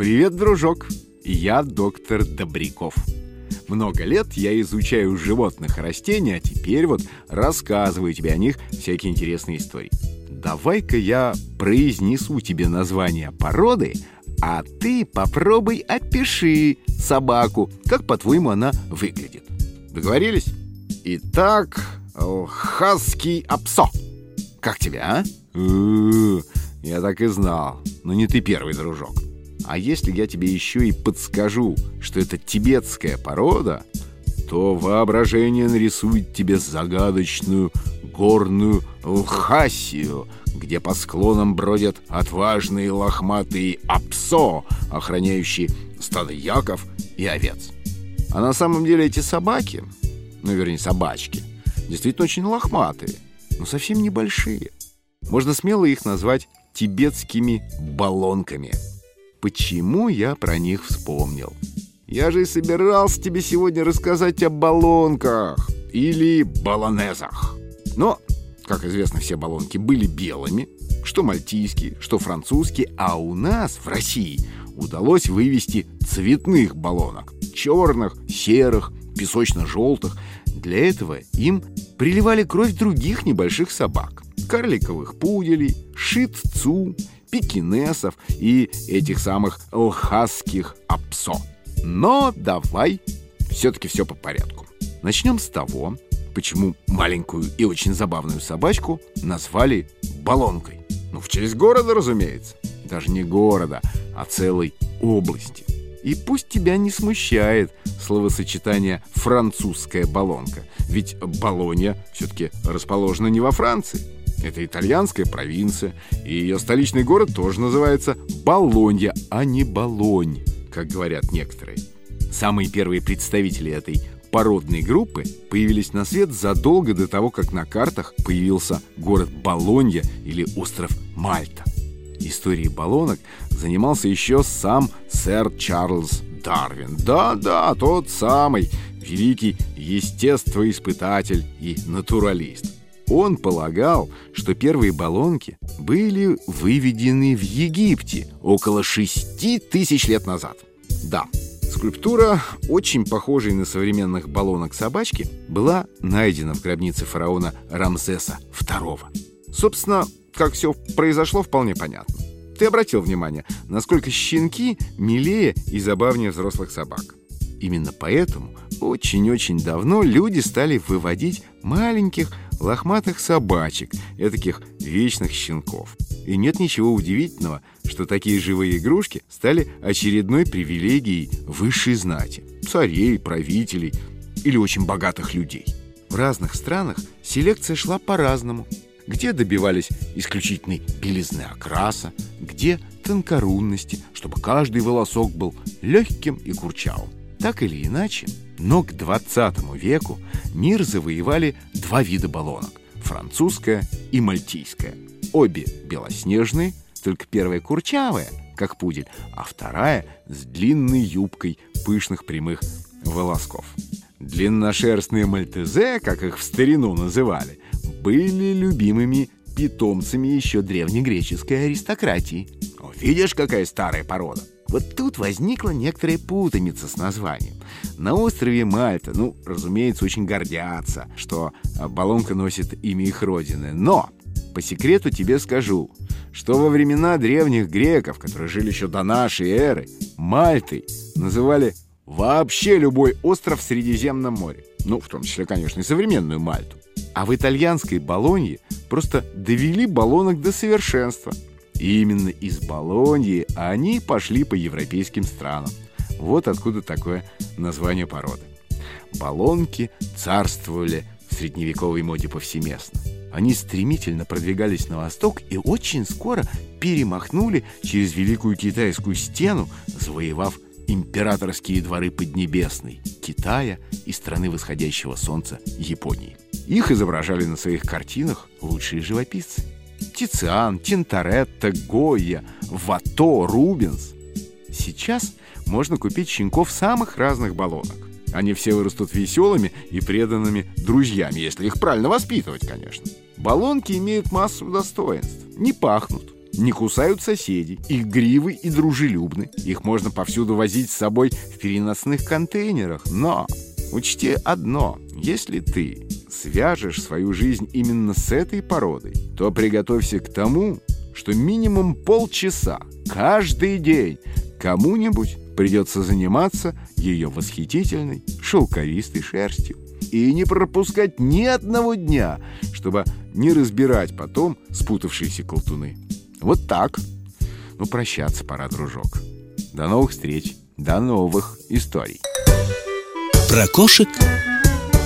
Привет, дружок! Я доктор Добряков. Много лет я изучаю животных и растения, а теперь вот рассказываю тебе о них всякие интересные истории. Давай-ка я произнесу тебе название породы, а ты попробуй опиши собаку, как, по-твоему, она выглядит. Договорились? Итак, хаски апсо. Как тебе, а? Э, Я так и знал. Но не ты первый, дружок. А если я тебе еще и подскажу, что это тибетская порода, то воображение нарисует тебе загадочную горную Лхасию, где по склонам бродят отважные лохматые апсо, охраняющие стадо яков и овец. А на самом деле эти собаки, ну, вернее, собачки, действительно очень лохматые, но совсем небольшие. Можно смело их назвать тибетскими баллонками. Почему я про них вспомнил? Я же и собирался тебе сегодня рассказать о баллонках или баллонезах. Но, как известно, все баллонки были белыми, что мальтийские, что французские, а у нас в России удалось вывести цветных баллонок. Черных, серых, песочно-желтых. Для этого им приливали кровь других небольших собак. Карликовых пуделей, шит-цу, пекинесов и этих самых лхасских апсо. Но давай все-таки все по порядку. Начнем с того, почему маленькую и очень забавную собачку назвали баллонкой. Ну, в честь города, разумеется. Даже не города, а целой области. И пусть тебя не смущает словосочетание «французская баллонка», ведь Болонья все-таки расположена не во Франции. Это итальянская провинция, и ее столичный город тоже называется Болонья, а не Болонь, как говорят некоторые. Самые первые представители этой породной группы появились на свет задолго до того, как на картах появился город Болонья или остров Мальта. Историей баллонок занимался еще сам сэр Чарльз Дарвин. Да-да, тот самый великий естествоиспытатель и натуралист. Он полагал, что первые баллонки были выведены в Египте около шести тысяч лет назад. Да, скульптура, очень похожей на современных баллонок собачки, была найдена в гробнице фараона Рамзеса II. Собственно, как все произошло, вполне понятно. Ты обратил внимание, насколько щенки милее и забавнее взрослых собак. Именно поэтому очень-очень давно люди стали выводить маленьких лохматых собачек, этаких вечных щенков. И нет ничего удивительного, что такие живые игрушки стали очередной привилегией высшей знати, царей, правителей или очень богатых людей. В разных странах селекция шла по-разному. Где добивались исключительной белизны окраса, где тонкорунности, чтобы каждый волосок был легким и курчавым. Так или иначе, но к 20 веку мир завоевали два вида баллонок – французская и мальтийская. Обе белоснежные, только первая курчавая, как пудель, а вторая с длинной юбкой пышных прямых волосков. Длинношерстные мальтезе, как их в старину называли, были любимыми питомцами еще древнегреческой аристократии. Видишь, какая старая порода? Вот тут возникла некоторая путаница с названием. На острове Мальта, ну, разумеется, очень гордятся, что а, баллонка носит имя их родины. Но, по секрету тебе скажу, что во времена древних греков, которые жили еще до нашей эры, Мальтой называли вообще любой остров в Средиземном море. Ну, в том числе, конечно, и современную Мальту. А в итальянской Болонье просто довели баллонок до совершенства. Именно из Болоньи они пошли по европейским странам. Вот откуда такое название породы. Баллонки царствовали в средневековой моде повсеместно. Они стремительно продвигались на восток и очень скоро перемахнули через Великую Китайскую стену, завоевав императорские дворы Поднебесной, Китая и страны восходящего солнца Японии. Их изображали на своих картинах лучшие живописцы. Тициан, Тинторетто, Гойя, Вато, Рубенс. Сейчас можно купить щенков самых разных баллонок. Они все вырастут веселыми и преданными друзьями, если их правильно воспитывать, конечно. Баллонки имеют массу достоинств. Не пахнут, не кусают соседей, игривы и дружелюбны. Их можно повсюду возить с собой в переносных контейнерах. Но учти одно. Если ты свяжешь свою жизнь именно с этой породой, то приготовься к тому, что минимум полчаса каждый день кому-нибудь придется заниматься ее восхитительной шелковистой шерстью и не пропускать ни одного дня, чтобы не разбирать потом спутавшиеся колтуны. Вот так. Ну, прощаться пора, дружок. До новых встреч, до новых историй. Про кошек,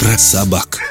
про собак.